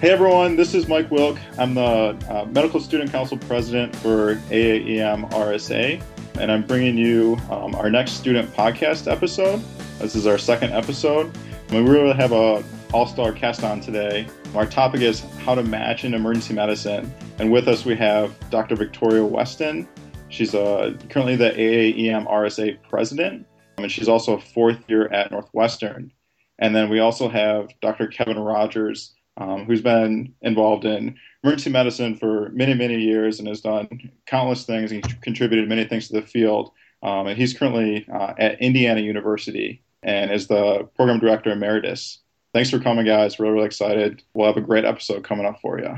Hey everyone, this is Mike Wilk. I'm the uh, Medical Student Council President for AAEM RSA, and I'm bringing you um, our next student podcast episode. This is our second episode. We really have a all-star cast on today. Our topic is how to match in emergency medicine, and with us we have Dr. Victoria Weston. She's uh, currently the AAEM RSA President, and she's also a fourth year at Northwestern. And then we also have Dr. Kevin Rogers um, who's been involved in emergency medicine for many, many years and has done countless things and contributed many things to the field. Um, and he's currently uh, at Indiana University and is the program director emeritus. Thanks for coming, guys. Really, really excited. We'll have a great episode coming up for you.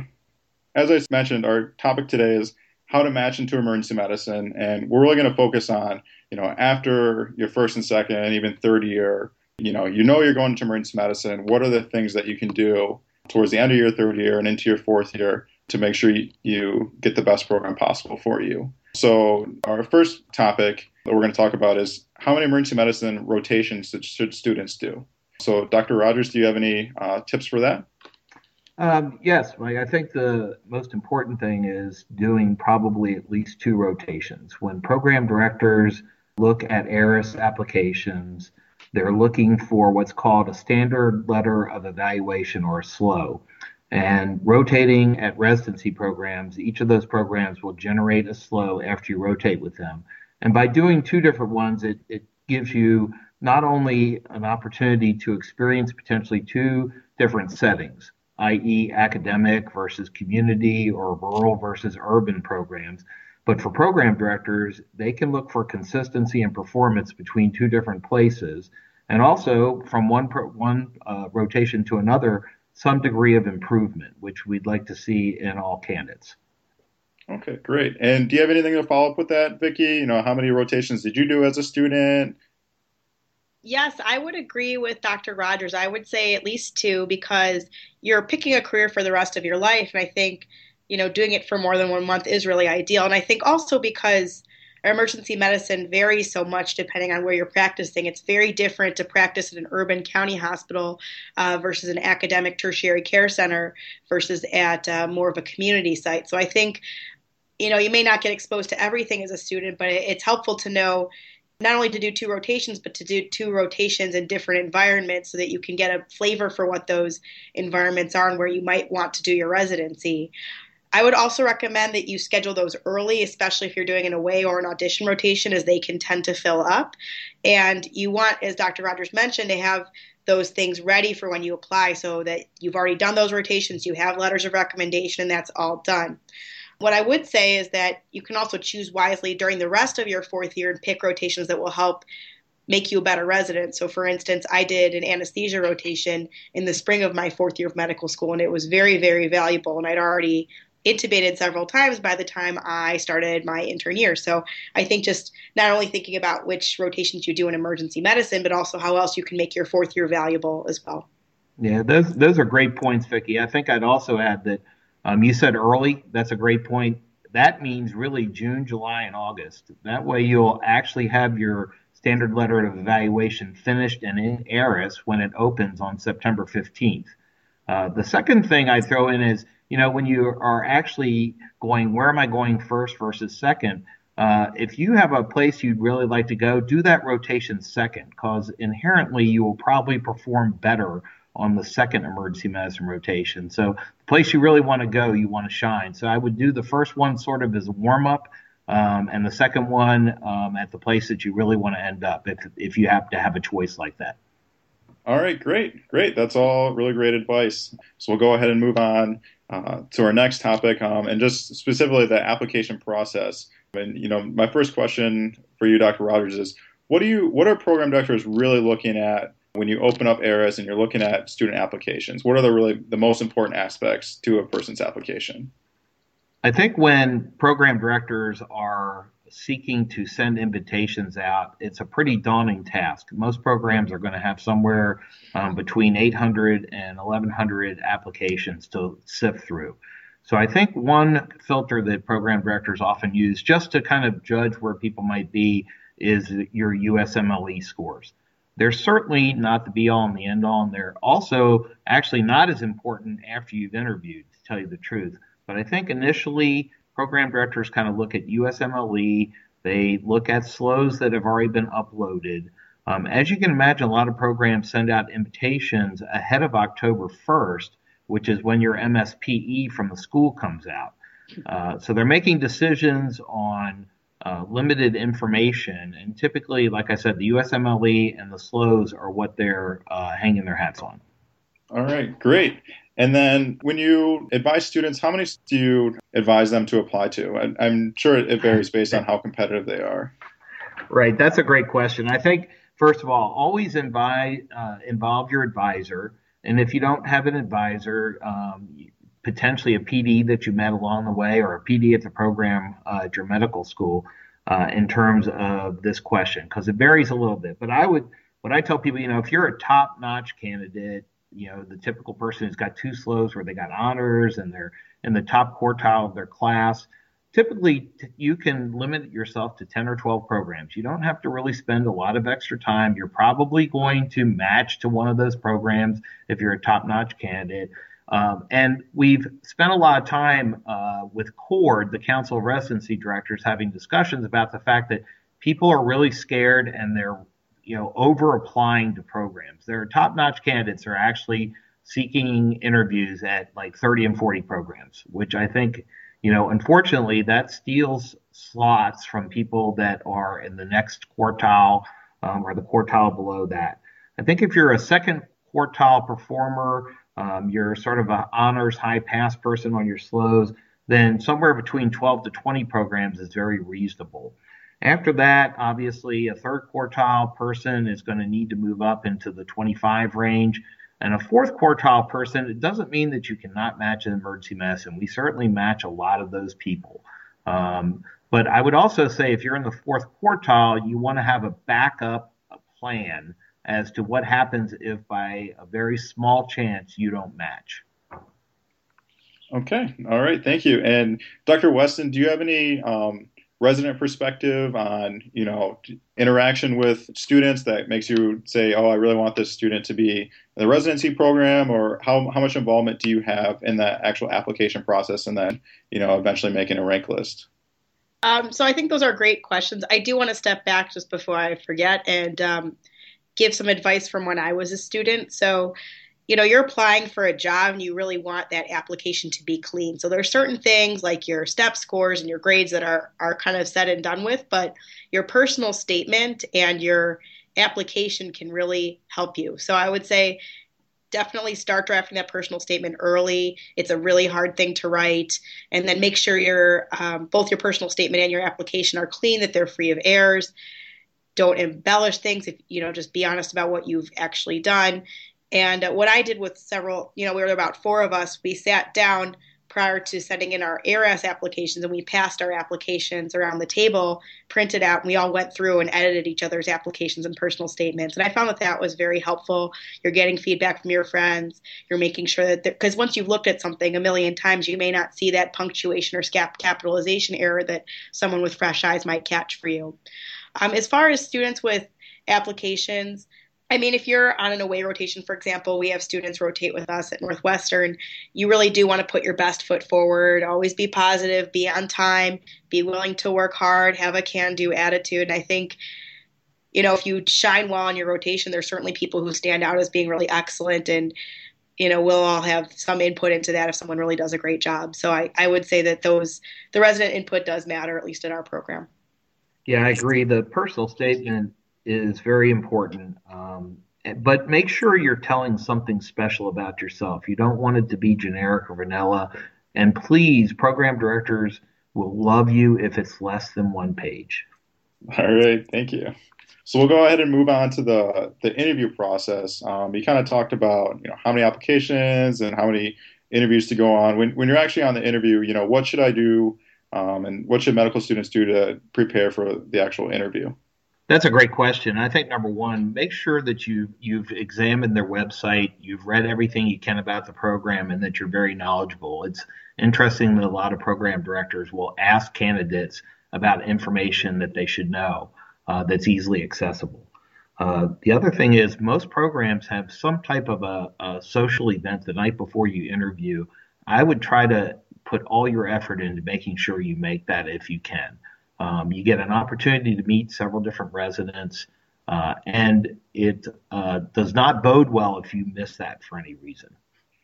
As I mentioned, our topic today is how to match into emergency medicine, and we're really going to focus on, you know, after your first and second and even third year, you know, you know you're going into emergency medicine. What are the things that you can do towards the end of your third year and into your fourth year to make sure you get the best program possible for you. So, our first topic that we're going to talk about is how many emergency medicine rotations should students do? So, Dr. Rogers, do you have any uh, tips for that? Um, yes, Mike. I think the most important thing is doing probably at least two rotations. When program directors look at ERAS applications, they're looking for what's called a standard letter of evaluation or a SLOE. And rotating at residency programs, each of those programs will generate a SLOE after you rotate with them. And by doing two different ones, it, it gives you not only an opportunity to experience potentially two different settings, i.e., academic versus community or rural versus urban programs, but for program directors, they can look for consistency and performance between two different places, and also from one pro- one uh, rotation to another, some degree of improvement, which we'd like to see in all candidates. Okay, great. And do you have anything to follow up with that, Vicki? You know, how many rotations did you do as a student? Yes, I would agree with Dr. Rogers. I would say at least two because you're picking a career for the rest of your life. And I think you know, doing it for more than one month is really ideal. And I think also because emergency medicine varies so much depending on where you're practicing. It's very different to practice at an urban county hospital uh, versus an academic tertiary care center versus at uh, more of a community site. So I think, you know, you may not get exposed to everything as a student, but it's helpful to know not only to do two rotations, but to do two rotations in different environments so that you can get a flavor for what those environments are and where you might want to do your residency. I would also recommend that you schedule those early, especially if you're doing an away or an audition rotation, as they can tend to fill up. And you want, as Dr. Rogers mentioned, to have those things ready for when you apply so that you've already done those rotations, you have letters of recommendation, and that's all done. What I would say is that you can also choose wisely during the rest of your fourth year and pick rotations that will help make you a better resident. So, for instance, I did an anesthesia rotation in the spring of my fourth year of medical school, and it was very, very valuable. And I'd already intubated several times by the time I started my intern year. So I think just not only thinking about which rotations you do in emergency medicine, but also how else you can make your fourth year valuable as well. Yeah, those those are great points, Vicki. I think I'd also add that um, you said early. That's a great point. That means really June, July, and August. That way you'll actually have your standard letter of evaluation finished and in ERAS when it opens on September 15th. Uh, the second thing I throw in is you know, when you are actually going, where am I going first versus second? Uh, if you have a place you'd really like to go, do that rotation second, because inherently you will probably perform better on the second emergency medicine rotation. So the place you really want to go, you want to shine. So I would do the first one sort of as a warm up, um, and the second one um, at the place that you really want to end up, if if you have to have a choice like that. All right, great, great. That's all really great advice. So we'll go ahead and move on uh, to our next topic, um, and just specifically the application process. And you know, my first question for you, Dr. Rogers, is what do you what are program directors really looking at when you open up ERAS and you're looking at student applications? What are the really the most important aspects to a person's application? I think when program directors are seeking to send invitations out, it's a pretty daunting task. Most programs are going to have somewhere um, between 800 and 1100 applications to sift through. So I think one filter that program directors often use just to kind of judge where people might be is your USMLE scores. they're certainly not the be all and the end all, and they're also actually not as important after you've interviewed, to tell you the truth. But I think initially, program directors kind of look at USMLE, they look at SLOEs that have already been uploaded. Um, as you can imagine, a lot of programs send out invitations ahead of October 1st, which is when your MSPE from the school comes out. Uh, so they're making decisions on uh, limited information. And typically, like I said, the USMLE and the SLOEs are what they're uh, hanging their hats on. All right, great. And then when you advise students, how many do you advise them to apply to? I'm sure it varies based on how competitive they are. Right, that's a great question. I think, first of all, always invite, uh, involve your advisor. And if you don't have an advisor, um, potentially a PD that you met along the way or a PD at the program uh, at your medical school uh, in terms of this question because it varies a little bit. But I would, what I tell people, you know, if you're a top notch candidate, you know, the typical person who's got two SLOEs where they got honors and they're in the top quartile of their class, typically you can limit yourself to 10 or 12 programs. You don't have to really spend a lot of extra time. You're probably going to match to one of those programs if you're a top notch candidate. Um, and we've spent a lot of time uh, with CORD, the Council of Residency Directors, having discussions about the fact that people are really scared and they're, you know, over applying to programs. Their top-notch candidates are actually seeking interviews at like 30 and 40 programs, which I think, you know, unfortunately, that steals slots from people that are in the next quartile um, or the quartile below that. I think if you're a second quartile performer um, you're sort of an honors high pass person on your SLOEs, then somewhere between 12 to 20 programs is very reasonable. After that, obviously, a third quartile person is going to need to move up into the 25 range. And a fourth quartile person, it doesn't mean that you cannot match an emergency medicine. We certainly match a lot of those people. Um, but I would also say if you're in the fourth quartile, you want to have a backup plan as to what happens if by a very small chance you don't match. Okay. All right. Thank you. And Dr. Weston, do you have any um, resident perspective on, you know, interaction with students that makes you say, oh, I really want this student to be in the residency program or how, how much involvement do you have in the actual application process and then, you know, eventually making a rank list? Um, so I think those are great questions. I do want to step back just before I forget and um, give some advice from when I was a student. So, you know, you're applying for a job and you really want that application to be clean. So there are certain things like your step scores and your grades that are are kind of said and done with, but your personal statement and your application can really help you. So I would say definitely start drafting that personal statement early. It's a really hard thing to write, and then make sure your um, both your personal statement and your application are clean, that they're free of errors don't embellish things if you know just be honest about what you've actually done and what i did with several you know we were about four of us we sat down prior to sending in our ERAS applications and we passed our applications around the table, printed out, and we all went through and edited each other's applications and personal statements. And I found that that was very helpful. You're getting feedback from your friends. You're making sure that, because once you've looked at something a million times, you may not see that punctuation or capitalization error that someone with fresh eyes might catch for you. Um, as far as students with applications, I mean, if you're on an away rotation, for example, we have students rotate with us at Northwestern. You really do want to put your best foot forward. Always be positive, be on time, be willing to work hard, have a can do attitude. And I think, you know, if you shine well on your rotation, there's certainly people who stand out as being really excellent. And, you know, we'll all have some input into that if someone really does a great job. So I, I would say that those, the resident input does matter, at least in our program. Yeah, I agree. The personal statement is very important. Um, but make sure you're telling something special about yourself. You don't want it to be generic or vanilla. And please, program directors will love you if it's less than one page. All right, thank you. So we'll go ahead and move on to the the interview process. Um, you kind of talked about you know how many applications and how many interviews to go on. When when you're actually on the interview, you know what should I do um, and what should medical students do to prepare for the actual interview? That's a great question. I think number one, make sure that you you've examined their website, you've read everything you can about the program, and that you're very knowledgeable. It's interesting that a lot of program directors will ask candidates about information that they should know uh, that's easily accessible. Uh, the other thing is most programs have some type of a, a, social event the night before you interview. I would try to put all your effort into making sure you make that if you can. Um, you get an opportunity to meet several different residents, uh, and it uh, does not bode well if you miss that for any reason.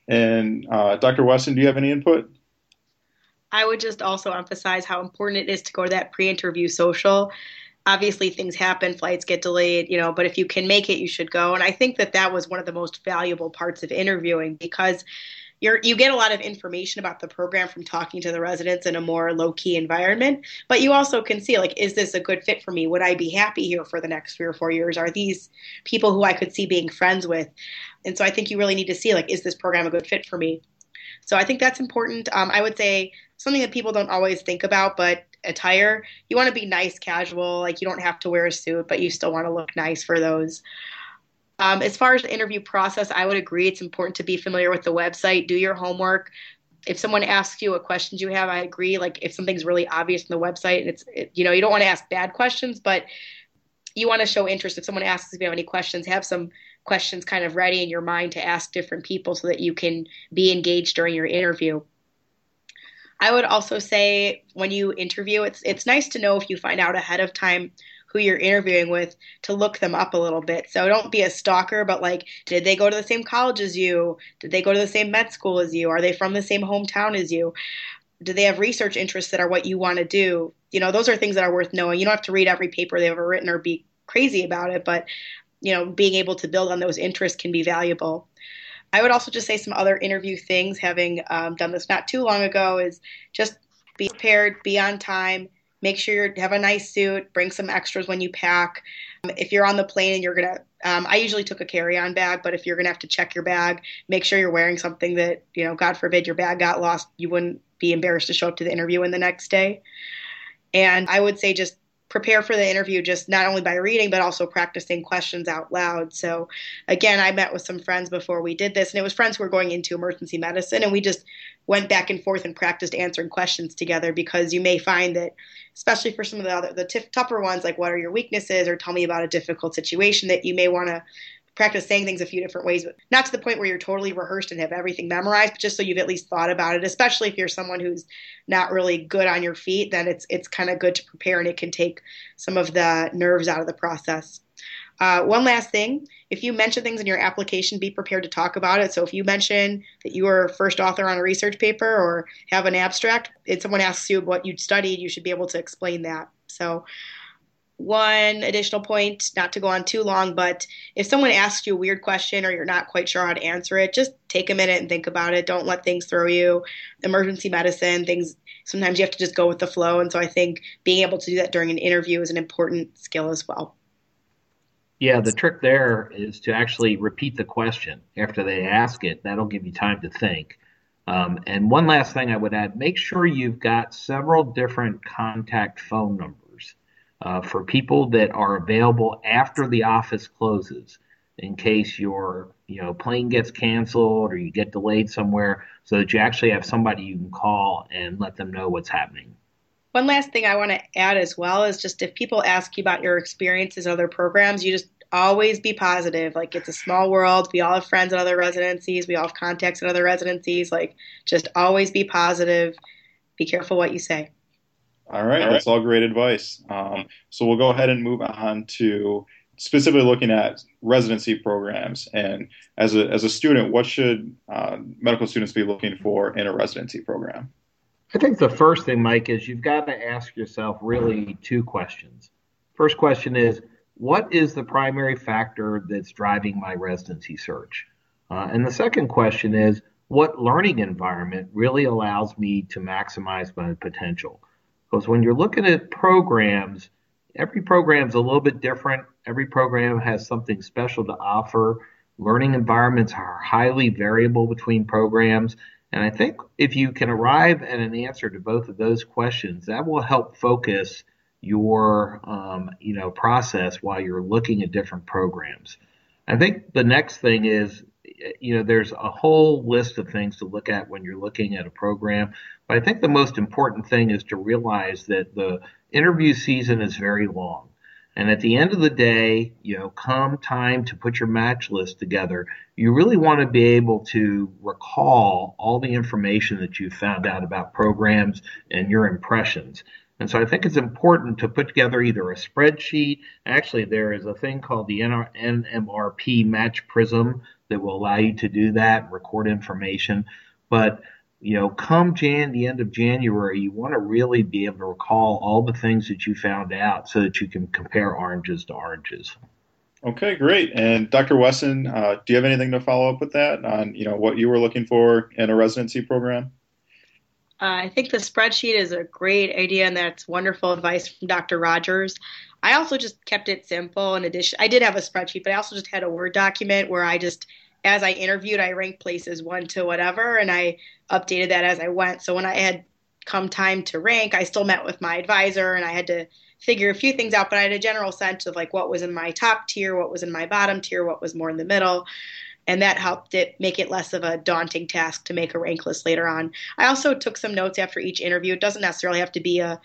And uh, Dr. Weston, do you have any input? I would just also emphasize how important it is to go to that pre-interview social obviously things happen flights get delayed you know but if you can make it you should go and i think that that was one of the most valuable parts of interviewing because you're you get a lot of information about the program from talking to the residents in a more low key environment but you also can see like is this a good fit for me would i be happy here for the next three or four years are these people who i could see being friends with and so i think you really need to see like is this program a good fit for me so i think that's important um, i would say something that people don't always think about but attire. You want to be nice, casual. Like you don't have to wear a suit, but you still want to look nice for those. Um, as far as the interview process, I would agree it's important to be familiar with the website, do your homework. If someone asks you what questions you have, I agree. Like if something's really obvious in the website, and it's it, you know you don't want to ask bad questions, but you want to show interest. If someone asks if you have any questions, have some questions kind of ready in your mind to ask different people so that you can be engaged during your interview. I would also say when you interview, it's it's nice to know if you find out ahead of time who you're interviewing with to look them up a little bit. So don't be a stalker, but like, did they go to the same college as you? Did they go to the same med school as you? Are they from the same hometown as you? Do they have research interests that are what you want to do? You know, those are things that are worth knowing. You don't have to read every paper they've ever written or be crazy about it, but you know, being able to build on those interests can be valuable. I would also just say some other interview things, having um, done this not too long ago, is just be prepared, be on time, make sure you have a nice suit, bring some extras when you pack. Um, if you're on the plane and you're gonna, um, I usually took a carry-on bag, but if you're gonna have to check your bag, make sure you're wearing something that you know, God forbid, your bag got lost, you wouldn't be embarrassed to show up to the interview in the next day. And I would say just prepare for the interview just not only by reading but also practicing questions out loud. So again i met with some friends before we did this and it was friends who were going into emergency medicine and we just went back and forth and practiced answering questions together because you may find that especially for some of the other the t- tougher ones like what are your weaknesses or tell me about a difficult situation that you may want to practice saying things a few different ways, but not to the point where you're totally rehearsed and have everything memorized, but just so you've at least thought about it. Especially if you're someone who's not really good on your feet, then it's it's kind of good to prepare, and it can take some of the nerves out of the process. Uh, one last thing, if you mention things in your application, be prepared to talk about it. So if you mention that you were first author on a research paper or have an abstract, and someone asks you what you'd studied, you should be able to explain that. So one additional point, not to go on too long, but if someone asks you a weird question or you're not quite sure how to answer it, just take a minute and think about it. Don't let things throw you. Emergency medicine, things, sometimes you have to just go with the flow. And so I think being able to do that during an interview is an important skill as well. Yeah, the trick there is to actually repeat the question after they ask it. That'll give you time to think. Um, and one last thing I would add make sure you've got several different contact phone numbers uh, for people that are available after the office closes in case your you know plane gets canceled or you get delayed somewhere so that you actually have somebody you can call and let them know what's happening. One last thing i want to add as well is just if people ask you about your experiences in other programs you just always be positive. Like it's a small world. We all have friends in other residencies. We all have contacts in other residencies. Like just always be positive. Be careful what you say all right, all right. that's all great advice. Um, so we'll go ahead and move on to specifically looking at residency programs. And as a, as a student, what should uh, medical students be looking for in a residency program? I think the first thing, Mike, is you've got to ask yourself really two questions. First question is, what is the primary factor that's driving my residency search? Uh, and the second question is, what learning environment really allows me to maximize my potential? Because when you're looking at programs, every program is a little bit different. Every program has something special to offer. Learning environments are highly variable between programs. And I think if you can arrive at an answer to both of those questions, that will help focus your um, you know process while you're looking at different programs. I think the next thing is you know there's a whole list of things to look at when you're looking at a program. But I think the most important thing is to realize that the interview season is very long. And at the end of the day, you know, come time to put your match list together, you really want to be able to recall all the information that you found out about programs and your impressions. And so I think it's important to put together either a spreadsheet. Actually, there is a thing called the NRMP Match Prism that will allow you to do that record information. But you know, come Jan, the end of January, you want to really be able to recall all the things that you found out so that you can compare oranges to oranges. Okay, great. And Dr. Weston, uh, do you have anything to follow up with that on, you know, what you were looking for in a residency program? Uh, I think the spreadsheet is a great idea, and that's wonderful advice from Dr. Rogers. I also just kept it simple. In addition, I did have a spreadsheet, but I also just had a Word document where I just as I interviewed, I ranked places one to whatever, and I updated that as I went. So when I had come time to rank, I still met with my advisor and I had to figure a few things out, but I had a general sense of like what was in my top tier, what was in my bottom tier, what was more in the middle. And that helped it make it less of a daunting task to make a rank list later on. I also took some notes after each interview. It doesn't necessarily have to be a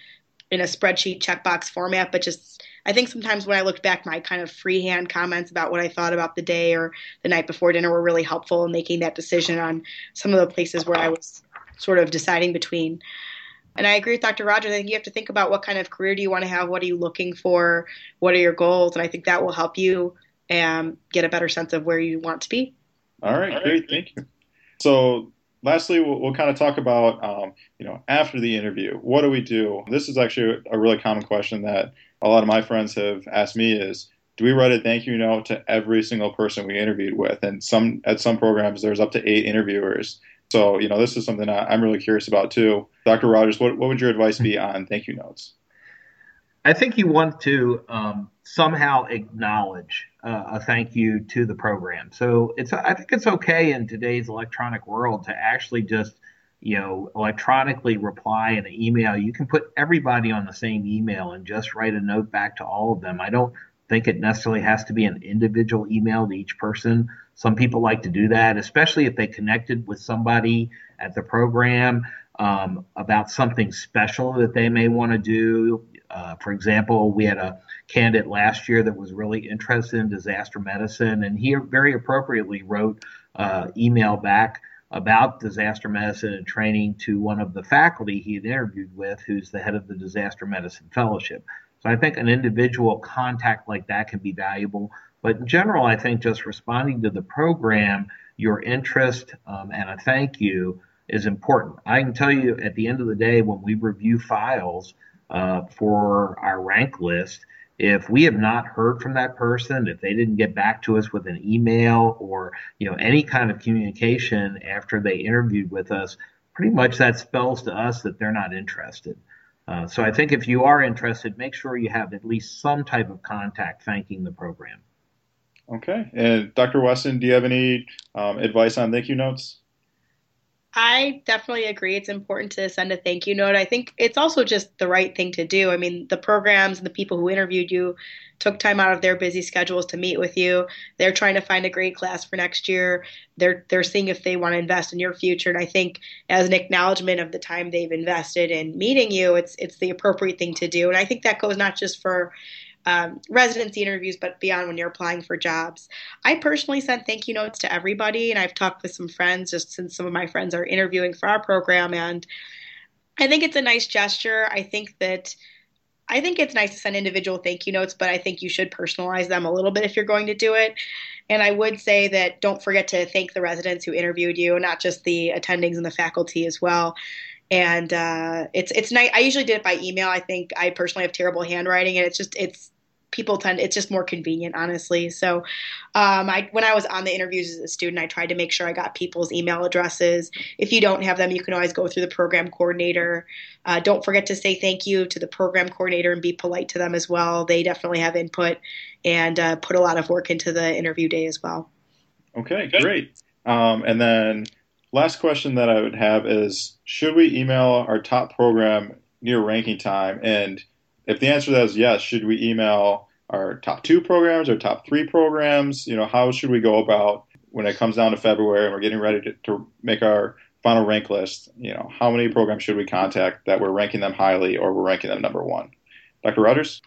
in a spreadsheet checkbox format, but just I think sometimes when I looked back, my kind of freehand comments about what I thought about the day or the night before dinner were really helpful in making that decision on some of the places where I was sort of deciding between. And I agree with Dr. Rogers. I think you have to think about what kind of career do you want to have? What are you looking for? What are your goals? And I think that will help you um, get a better sense of where you want to be. All right, great. Thank you. So lastly, we'll, we'll, kind of talk about, um, you know, after the interview, what do we do? This is actually a really common question that a lot of my friends have asked me is, do we write a thank you note to every single person we interviewed with? And some at some programs, there's up to eight interviewers. So, you know, this is something I'm really curious about too. Dr. Rogers, what, what would your advice be on thank you notes? I think you want to um, somehow acknowledge uh, a thank you to the program. So it's I think it's okay in today's electronic world to actually just you know electronically reply in an email. You can put everybody on the same email and just write a note back to all of them. I don't think it necessarily has to be an individual email to each person. Some people like to do that, especially if they connected with somebody at the program um, about something special that they may want to do. Uh, for example, we had a candidate last year that was really interested in disaster medicine, and he very appropriately wrote uh, email back about disaster medicine and training to one of the faculty he had interviewed with, who's the head of the Disaster Medicine Fellowship. So I think an individual contact like that can be valuable. But in general, I think just responding to the program, your interest, um, and a thank you is important. I can tell you at the end of the day, when we review files, uh, for our rank list. If we have not heard from that person, if they didn't get back to us with an email or you know any kind of communication after they interviewed with us, pretty much that spells to us that they're not interested. Uh, so I think if you are interested, make sure you have at least some type of contact thanking the program. Okay. And Dr. Weston, do you have any um, advice on thank you notes? I definitely agree. It's important to send a thank you note. I think it's also just the right thing to do. I mean, the programs and the people who interviewed you took time out of their busy schedules to meet with you. They're trying to find a great class for next year. They're they're seeing if they want to invest in your future. And I think as an acknowledgement of the time they've invested in meeting you, it's it's the appropriate thing to do. And I think that goes not just for um, residency interviews, but beyond when you're applying for jobs. I personally sent thank you notes to everybody, and I've talked with some friends just since some of my friends are interviewing for our program, and I think it's a nice gesture. I think that. I think it's nice to send individual thank you notes, but I think you should personalize them a little bit if you're going to do it. And I would say that don't forget to thank the residents who interviewed you, not just the attendings and the faculty as well and uh, it's it's nice. I usually did it by email. I think I personally have terrible handwriting, and it's just it's people tend it's just more convenient honestly. So um, I, when i was on the interviews as a student i tried to make sure i got people's email addresses. If you don't have them you can always go through the program coordinator. Uh, don't forget to say thank you to the program coordinator and be polite to them as well. They definitely have input and uh, put a lot of work into the interview day as well. Okay great. Um, and then last question that I would have is should we email our top program near ranking time? And if the answer to that is yes, should we email our top two programs or top three programs? You know, how should we go about when it comes down to February and we're getting ready to, to make our final rank list? You know, how many programs should we contact that we're ranking them highly or we're ranking them number one? Dr. Rogers?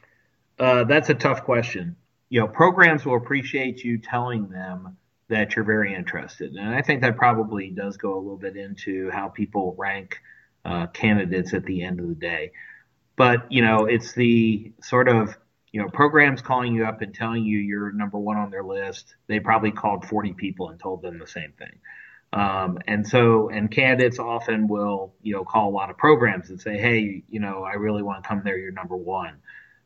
Uh, that's a tough question. You know, programs will appreciate you telling them that you're very interested. And I think that probably does go a little bit into how people rank uh, candidates at the end of the day. But, you know, it's the sort of, you know, programs calling you up and telling you you're number one on their list. They probably called 40 people and told them the same thing. Um, and so, and candidates often will, you know, call a lot of programs and say, hey, you know, I really want to come there. You're number one.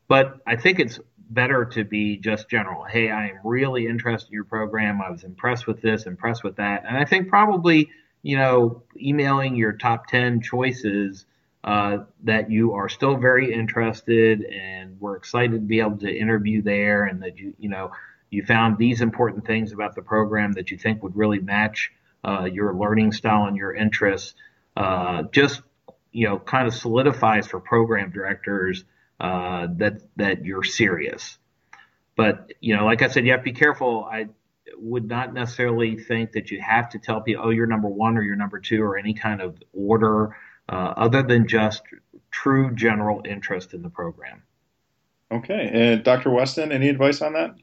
But I think it's better to be just general. Hey, I am really interested in your program. I was impressed with this, impressed with that. And I think probably, you know, emailing your top 10 choices uh, that you are still very interested and we're excited to be able to interview there and that you, you know, you found these important things about the program that you think would really match uh, your learning style and your interests. Uh, just, you know, kind of solidifies for program directors uh, that that you're serious. But you know, like I said, you have to be careful. I would not necessarily think that you have to tell people, oh, you're number one or you're number two or any kind of order, uh, other than just true general interest in the program. Okay, and Dr. Weston, any advice on that?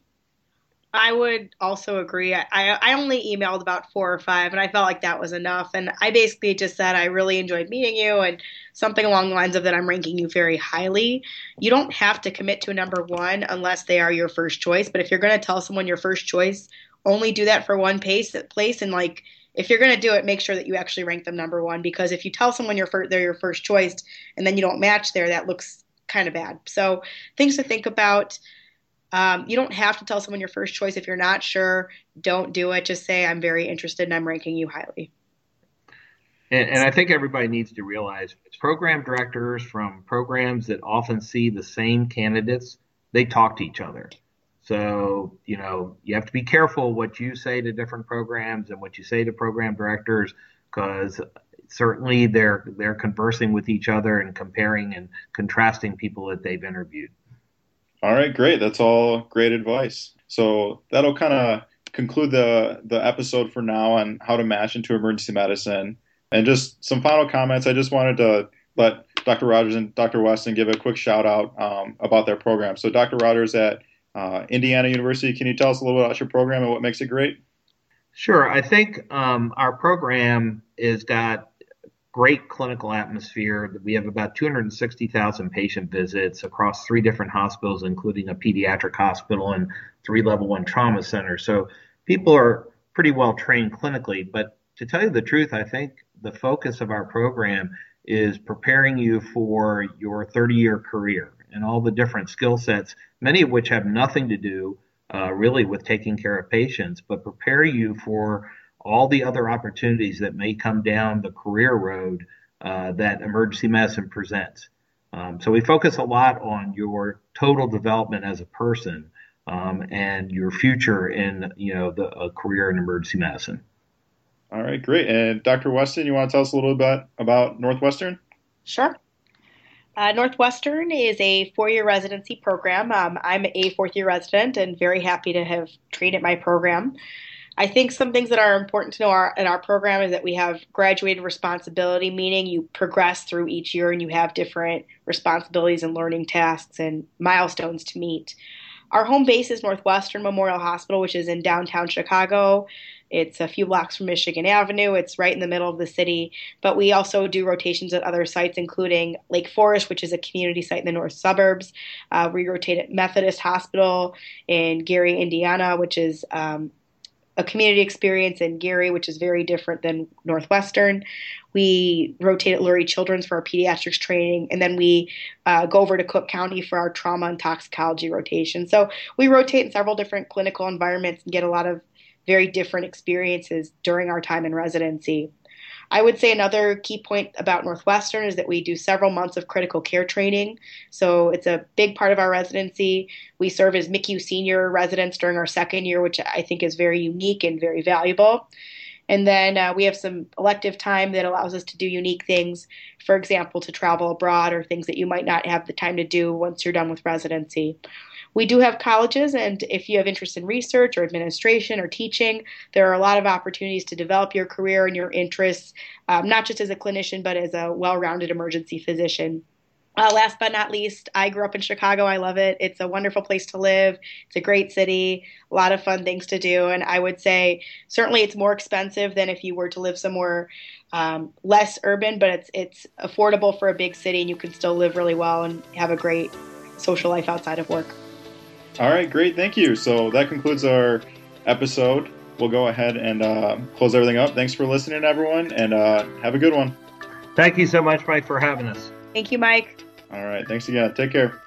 I would also agree. I, I only emailed about four or five, and I felt like that was enough. And I basically just said I really enjoyed meeting you, and something along the lines of that I'm ranking you very highly. You don't have to commit to a number one unless they are your first choice. But if you're going to tell someone your first choice, only do that for one pace, place, and like if you're going to do it, make sure that you actually rank them number one. Because if you tell someone your they're your first choice and then you don't match there, that looks kind of bad. So things to think about. Um, you don't have to tell someone your first choice if you're not sure. Don't do it. Just say, I'm very interested and I'm ranking you highly. And, and I think everybody needs to realize it's program directors from programs that often see the same candidates, they talk to each other. So, you know, you have to be careful what you say to different programs and what you say to program directors because certainly they're they're conversing with each other and comparing and contrasting people that they've interviewed. All right, great. That's all great advice. So that'll kind of conclude the the episode for now on how to match into emergency medicine. And just some final comments. I just wanted to let Dr. Rogers and Dr. Weston give a quick shout out um, about their program. So, Dr. Rogers at uh, Indiana University, can you tell us a little bit about your program and what makes it great? Sure. I think um, our program is got great clinical atmosphere. We have about 260,000 patient visits across three different hospitals, including a pediatric hospital and three level one trauma centers. So people are pretty well trained clinically. But to tell you the truth, I think the focus of our program is preparing you for your 30 year career and all the different skill sets, many of which have nothing to do uh, really with taking care of patients, but prepare you for all the other opportunities that may come down the career road uh, that emergency medicine presents. Um, so we focus a lot on your total development as a person um, and your future in you know the a career in emergency medicine. All right, great. And Dr. Weston, you want to tell us a little bit about Northwestern? Sure. Uh, Northwestern is a four year residency program. Um, I'm a fourth year resident and very happy to have trained at my program. I think some things that are important to know in our program is that we have graduated responsibility, meaning you progress through each year and you have different responsibilities and learning tasks and milestones to meet. Our home base is Northwestern Memorial Hospital, which is in downtown Chicago. It's a few blocks from Michigan Avenue. It's right in the middle of the city. But we also do rotations at other sites, including Lake Forest, which is a community site in the north suburbs. Uh, we rotate at Methodist Hospital in Gary, Indiana, which is um, a community experience in Gary, which is very different than Northwestern. We rotate at Lurie Children's for our pediatrics training, and then we uh, go over to Cook County for our trauma and toxicology rotation. So we rotate in several different clinical environments and get a lot of very different experiences during our time in residency. I would say another key point about Northwestern is that we do several months of critical care training. So it's a big part of our residency. We serve as MICU senior residents during our second year, which I think is very unique and very valuable. And then uh, we have some elective time that allows us to do unique things, for example, to travel abroad or things that you might not have the time to do once you're done with residency. We do have colleges, and if you have interest in research or administration or teaching, there are a lot of opportunities to develop your career and your interests, um, not just as a clinician, but as a well rounded emergency physician. Uh, last but not least, I grew up in Chicago. I love it. It's a wonderful place to live. It's a great city, a lot of fun things to do. And I would say certainly it's more expensive than if you were to live somewhere um, less urban, but it's it's affordable for a big city, and you can still live really well and have a great social life outside of work. All right, great, thank you. So that concludes our episode. We'll go ahead and uh, close everything up. Thanks for listening, everyone, and uh, have a good one. Thank you so much, Mike, for having us. Thank you, Mike. All right. Thanks again. Take care.